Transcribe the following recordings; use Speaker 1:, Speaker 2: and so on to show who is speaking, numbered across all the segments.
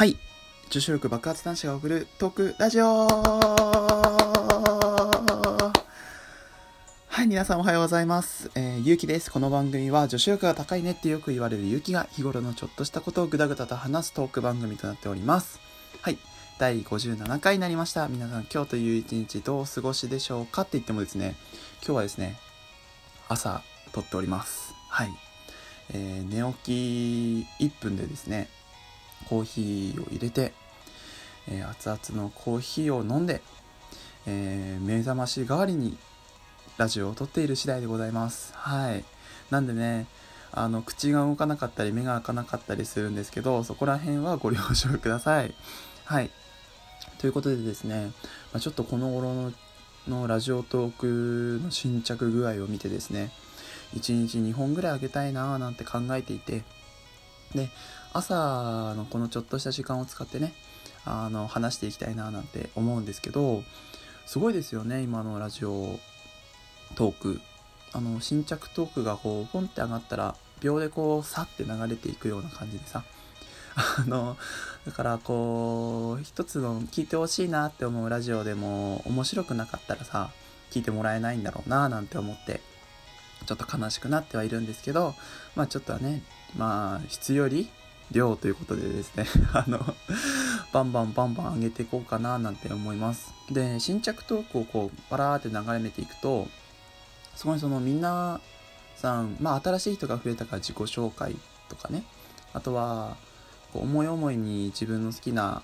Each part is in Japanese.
Speaker 1: はい。女子力爆発男子が送るトークラジオはい、皆さんおはようございます。えー、ゆうきです。この番組は女子力が高いねってよく言われるゆうきが日頃のちょっとしたことをぐだぐだと話すトーク番組となっております。はい。第57回になりました。皆さん今日という一日どうお過ごしでしょうかって言ってもですね、今日はですね、朝撮っております。はい。えー、寝起き1分でですね、コーヒーを入れて、えー、熱々のコーヒーを飲んで、えー、目覚まし代わりにラジオを撮っている次第でございます。はい。なんでね、あの、口が動かなかったり、目が開かなかったりするんですけど、そこら辺はご了承ください。はい。ということでですね、まあ、ちょっとこの頃ののラジオトークの新着具合を見てですね、1日2本ぐらいあげたいなぁなんて考えていて、で、朝のこのちょっとした時間を使ってね、あの、話していきたいななんて思うんですけど、すごいですよね、今のラジオトーク。あの、新着トークがこう、ポンって上がったら、秒でこう、さって流れていくような感じでさ、あの、だからこう、一つの聞いてほしいなって思うラジオでも、面白くなかったらさ、聞いてもらえないんだろうななんて思って、ちょっと悲しくなってはいるんですけど、まあちょっとはね、まあ質より量ということでですね、あの、バンバンバンバン上げていこうかななんて思います。で、新着トークをこう、バラーって流れめていくと、そこにそのみんなさん、まあ新しい人が増えたから自己紹介とかね、あとは、思い思いに自分の好きな、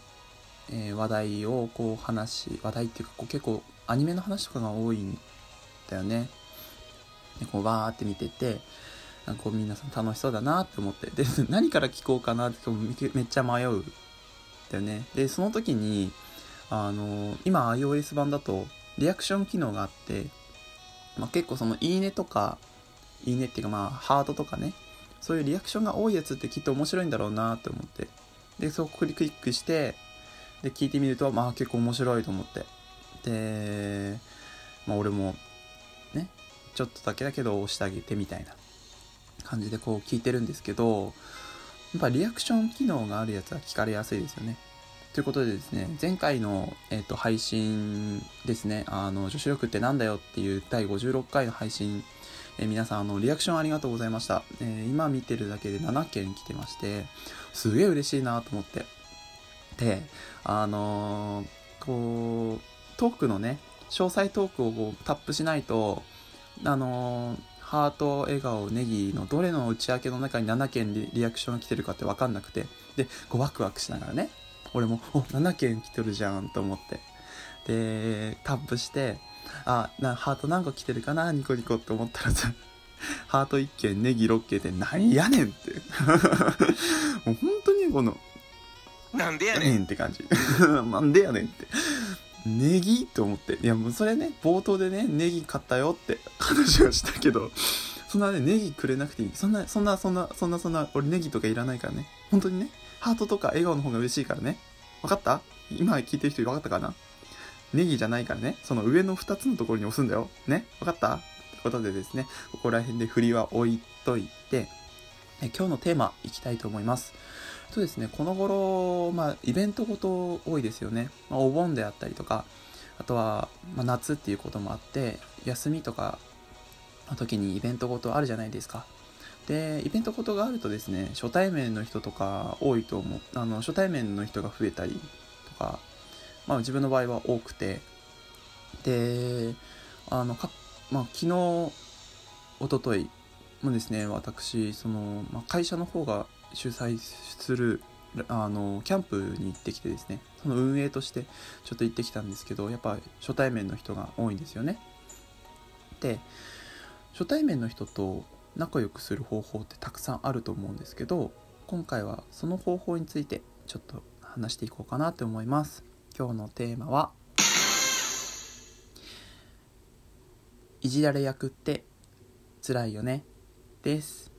Speaker 1: えー話題をこう話し、話題っていうかこう結構アニメの話とかが多いんだよね。でこうバーって見てて、なんかこう皆さん楽しそうだなって思って。で、何から聞こうかなってめっちゃ迷う。だよね。で、その時に、あの、今 iOS 版だとリアクション機能があって、まあ、結構そのいいねとか、いいねっていうかまあハートとかね、そういうリアクションが多いやつってきっと面白いんだろうなって思って。で、そこクリックして、で、聞いてみると、まあ結構面白いと思って。で、まあ俺も、ね、ちょっとだけだけど押してあげてみたいな感じでこう聞いてるんですけど、やっぱリアクション機能があるやつは聞かれやすいですよね。ということでですね、前回の、えっと配信ですね、あの、女子力ってなんだよっていう第56回の配信、えー皆さん、あの、リアクションありがとうございました。えー今見てるだけで7件来てまして、すげえ嬉しいなと思って。で、あのーこう、トークのね、詳細トークをこうタップしないと、あのーハート、笑顔、ネギのどれの内訳の中に7件リリアクションが来てるかって分かんなくて、で、こうワクワクしながらね、俺も、お、7件来てるじゃんと思って。で、タップして、あ、な、ハート何個来てるかな？ニコニコって思ったらさ、ハート1件、ネギ6件で、何やねんって。もう本当にこの、
Speaker 2: なんでや
Speaker 1: や
Speaker 2: ねん。
Speaker 1: ねんって感じ。なんでやねんって。ネギって思って。いや、もうそれね、冒頭でね、ネギ買ったよって話をしたけど、そんなね、ネギくれなくていい。そんな、そんな、そんな、そんな、そんな、俺ネギとかいらないからね。本当にね、ハートとか笑顔の方が嬉しいからね。わかった？今聞いてる人分かったかな？ネギじゃないからね、その上の2つのところに押すんだよ。ね？分かった？ってことでですね、ここら辺で振りは置いといて、今日のテーマいきたいと思います。そうですね、この頃、まあ、イベントごと多いですよね。まあ、お盆であったりとか、あとは、まあ、夏っていうこともあって、休みとかの時にイベントごとあるじゃないですか。で、イベントごとがあるとですね、初対面の人とか多いと思う。あの、初対面の人が増えたりとか、まあ自分の場合は多くて、で、あの、か、まあ昨日、一昨日もですね、私、その、まあ、会社の方が主催する、あの、キャンプに行ってきてですね、その運営としてちょっと行ってきたんですけど、やっぱ初対面の人が多いんですよね。で、初対面の人と仲良くする方法ってたくさんあると思うんですけど、今回はその方法についてちょっと話していこうかなと思います。今日のテーマは、いじられ役って辛いよね？です。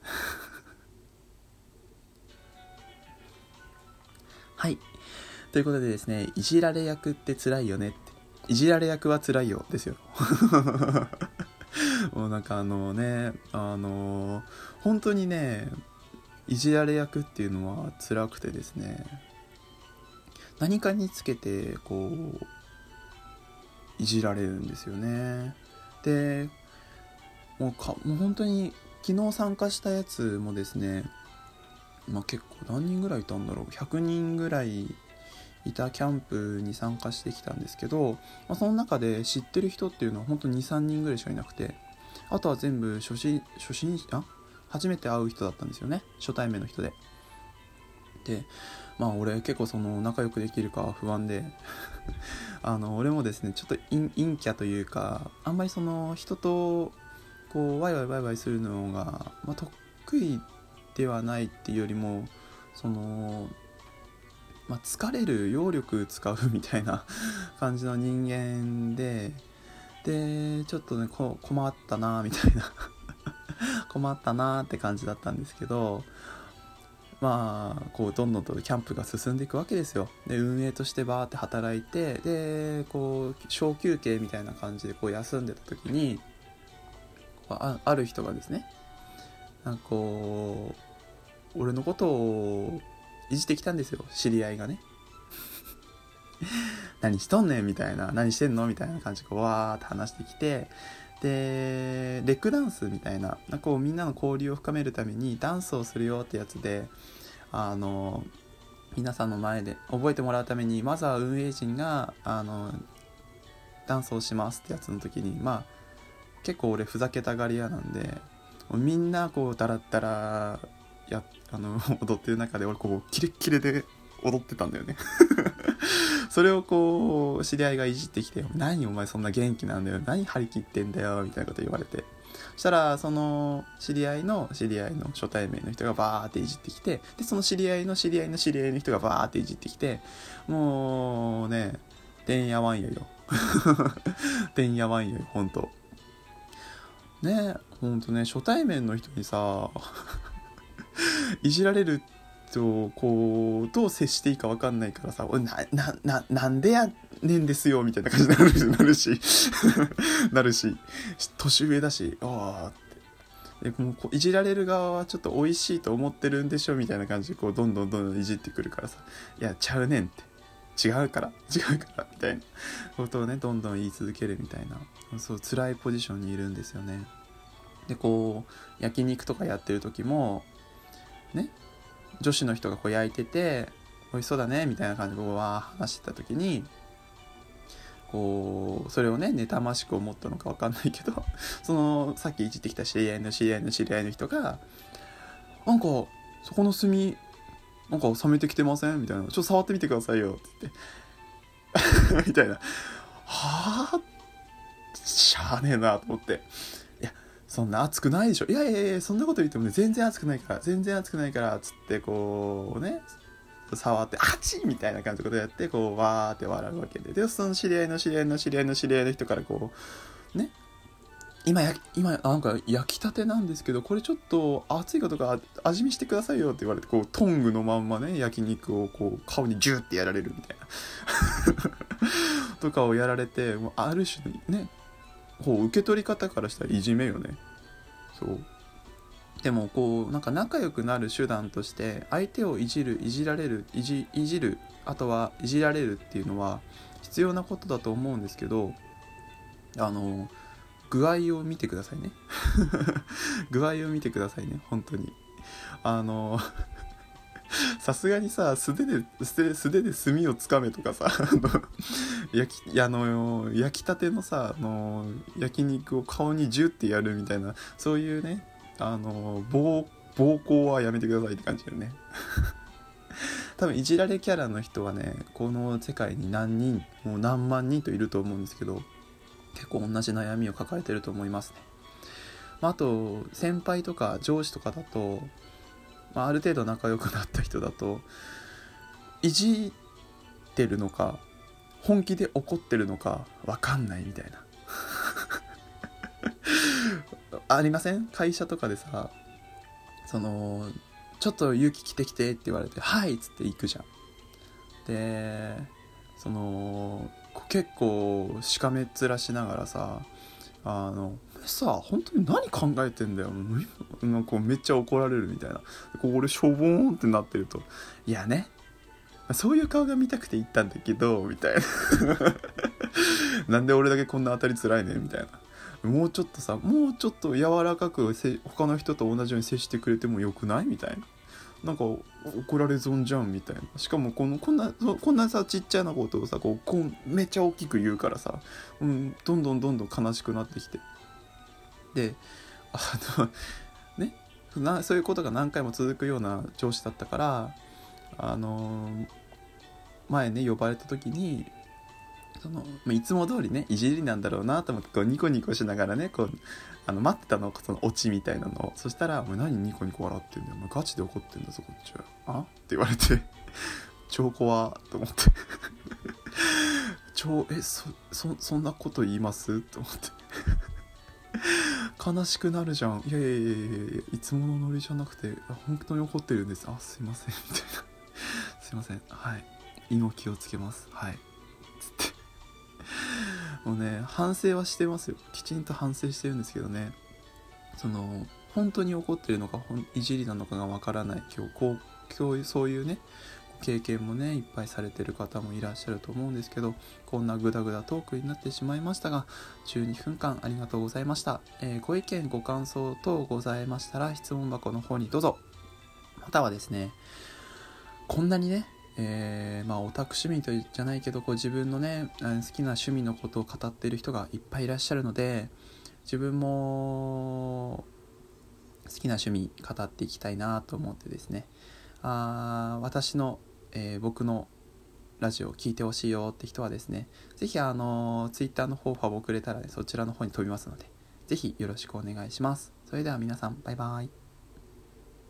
Speaker 1: ということでですね、いじられ役って辛いよねって。いじられ役は辛いよですよ。もうなんかあのね、あの本当にね、いじられ役っていうのは辛くてですね、何かにつけてこういじられるんですよねでもうかもう本当に昨日参加したやつもですねまあ、結構何人ぐらいいたんだろう100人ぐらいいたキャンプに参加してきたんですけど、まあ、その中で知ってる人っていうのは本当に23人ぐらいしかいなくてあとは全部初心初心あ初めて会う人だったんですよね。初対面の人で。でまあ俺結構その仲良くできるか不安で あの俺もですねちょっと陰キャというかあんまりその人とこうワイワイワイワイするのが、まあ、得意ではないっていうよりもその、まあ、疲れる揚力使うみたいな 感じの人間ででちょっとね困ったなみたいな。困ったなって感じだったんですけどまあこうどんどんとキャンプが進んでいくわけですよ。で運営としてバーって働いてでこう小休憩みたいな感じでこう休んでた時にあある人がですねなんかこう俺のことをいじってきたんですよ。知り合いがね。何しとんねんみたいな。何してんのみたいな感じでわーって話してきて。でレックダンスみたいな。なんかこうみんなの交流を深めるためにダンスをするよってやつであの皆さんの前で覚えてもらうためにまずは運営陣があのダンスをしますってやつの時にまあ結構俺ふざけたがり屋なんでみんなこうダラッダラやあの 踊ってる中で俺こうキレッキレで踊ってたんだよね。それをこう知り合いがいじってきて「何お前そんな元気なんだよ何張り切ってんだよ」みたいなこと言われて。そしたらその知り合いの知り合いの初対面の人がバーっていじってきてでその知り合いの知り合いの知り合いの人がバーっていじってきてもうねてんやわんやよ。てんやわん やよほんとねほんとね初対面の人にさいじられるとこうどう接していいか分かんないからさ「ななななんでやねんですよ」みたいな感じになるし なるし年上だしああって。でもういじられる側はちょっと美味しいと思ってるんでしょみたいな感じでこうどんどんどんどんいじってくるからさ「いやちゃうねん」って。違うから？違うから？みたいな。ことをねどんどん言い続けるみたいな。そう辛いポジションにいるんですよね。でこう焼肉とかやってる時もね。女子の人がこう焼いてて美味しそうだねみたいな感じでこうわー話してた時にこうそれをね妬ましく思ったのか分かんないけど そのさっきいじってきた知り合いの知り合いの知り合いの人が「なんかそこの炭なんか冷めてきてません?」みたいな「ちょっと触ってみてくださいよ」って言って。みたいな「はあしゃあねえな」と思って。そんな熱くないでしょ。いやいやいやそんなこと言ってもね全然熱くないから全然熱くないからつってこうね触って「あち!」みたいな感じのことやってこうわーって笑うわけで。でその知り合いの知り合いの知り合いの知り合いの人からこうね今や今なんか焼きたてなんですけどこれちょっと熱いかとか味見してくださいよって言われてこうトングのまんまね焼肉をこう顔にジューってやられるみたいな。とかをやられてもうある種ねこう受け取り方からしたらいじめよね。そう。でもこうなんか仲良くなる手段として相手をいじるいじられるいじいじるあとはいじられるっていうのは必要なことだと思うんですけどあの具合を見てくださいね。具合を見てくださいね本当に。あの さすがにさ素手で素手で炭をつかめとかさ あの焼きあの焼きたてのさあの焼肉を顔にジュってやるみたいなそういうねあの暴暴行はやめてくださいって感じだよね。多分いじられキャラの人はねこの世界に何人もう何万人といると思うんですけど結構同じ悩みを抱えてると思いますね、まあ、あと先輩とか上司とかだとまあ、ある程度仲良くなった人だといじってるのか本気で怒ってるのか分かんないみたいな。ありません？会社とかでさそのちょっと勇気来てきてって言われて「はい」っつって行くじゃん。でその結構しかめっ面しながらさあのさ本当に何考えてんだよ。なんかめっちゃ怒られるみたいな。こう俺しょぼーんってなってると。いやね。そういう顔が見たくて行ったんだけどみたいな。なんで俺だけこんな当たりづらいねみたいな。もうちょっとさもうちょっと柔らかく他の人と同じように接してくれてもよくないみたいな。なんか怒られ損じゃんみたいな。しかもこのこんなこんなさちっちゃなことをさこうこうめっちゃ大きく言うからさ、うん、どんどんどんどん悲しくなってきて。であのねなそういうことが何回も続くような上司だったからあの前ね呼ばれた時にそのいつも通りねいじりなんだろうなと思ってこうニコニコしながらねこうあの待ってたのそのオチみたいなのを。そしたら「お前何ニコニコ笑ってんだよ。お前ガチで怒ってんだぞこっちは」あ？って言われて超怖と思って超えそそそんなこと言います？と思って。悲しくなるじゃん。いやいやいやいやいつものノリじゃなくて本当に怒ってるんです。あすいません。みたいな。すいません。はい。胃の気をつけます。はい。つって。もうね反省はしてますよ。きちんと反省してるんですけどね。その本当に怒ってるのかいじりなのかがわからない。今日こう今日そういうね経験もねいっぱいされてる方もいらっしゃると思うんですけどこんなグダグダトークになってしまいましたが12分間ありがとうございました、えー、ご意見ご感想等ございましたら質問箱の方にどうぞ。またはですねこんなにねえー、まあオタク趣味とじゃないけどこう自分のね好きな趣味のことを語っている人がいっぱいいらっしゃるので自分も好きな趣味語っていきたいなと思ってですね。あ私の、えー、僕のラジオを聴いてほしいよって人はですね是非あの Twitter の方ファボくれたらねそちらの方に飛びますので是非よろしくお願いします。それでは皆さんバイバイ。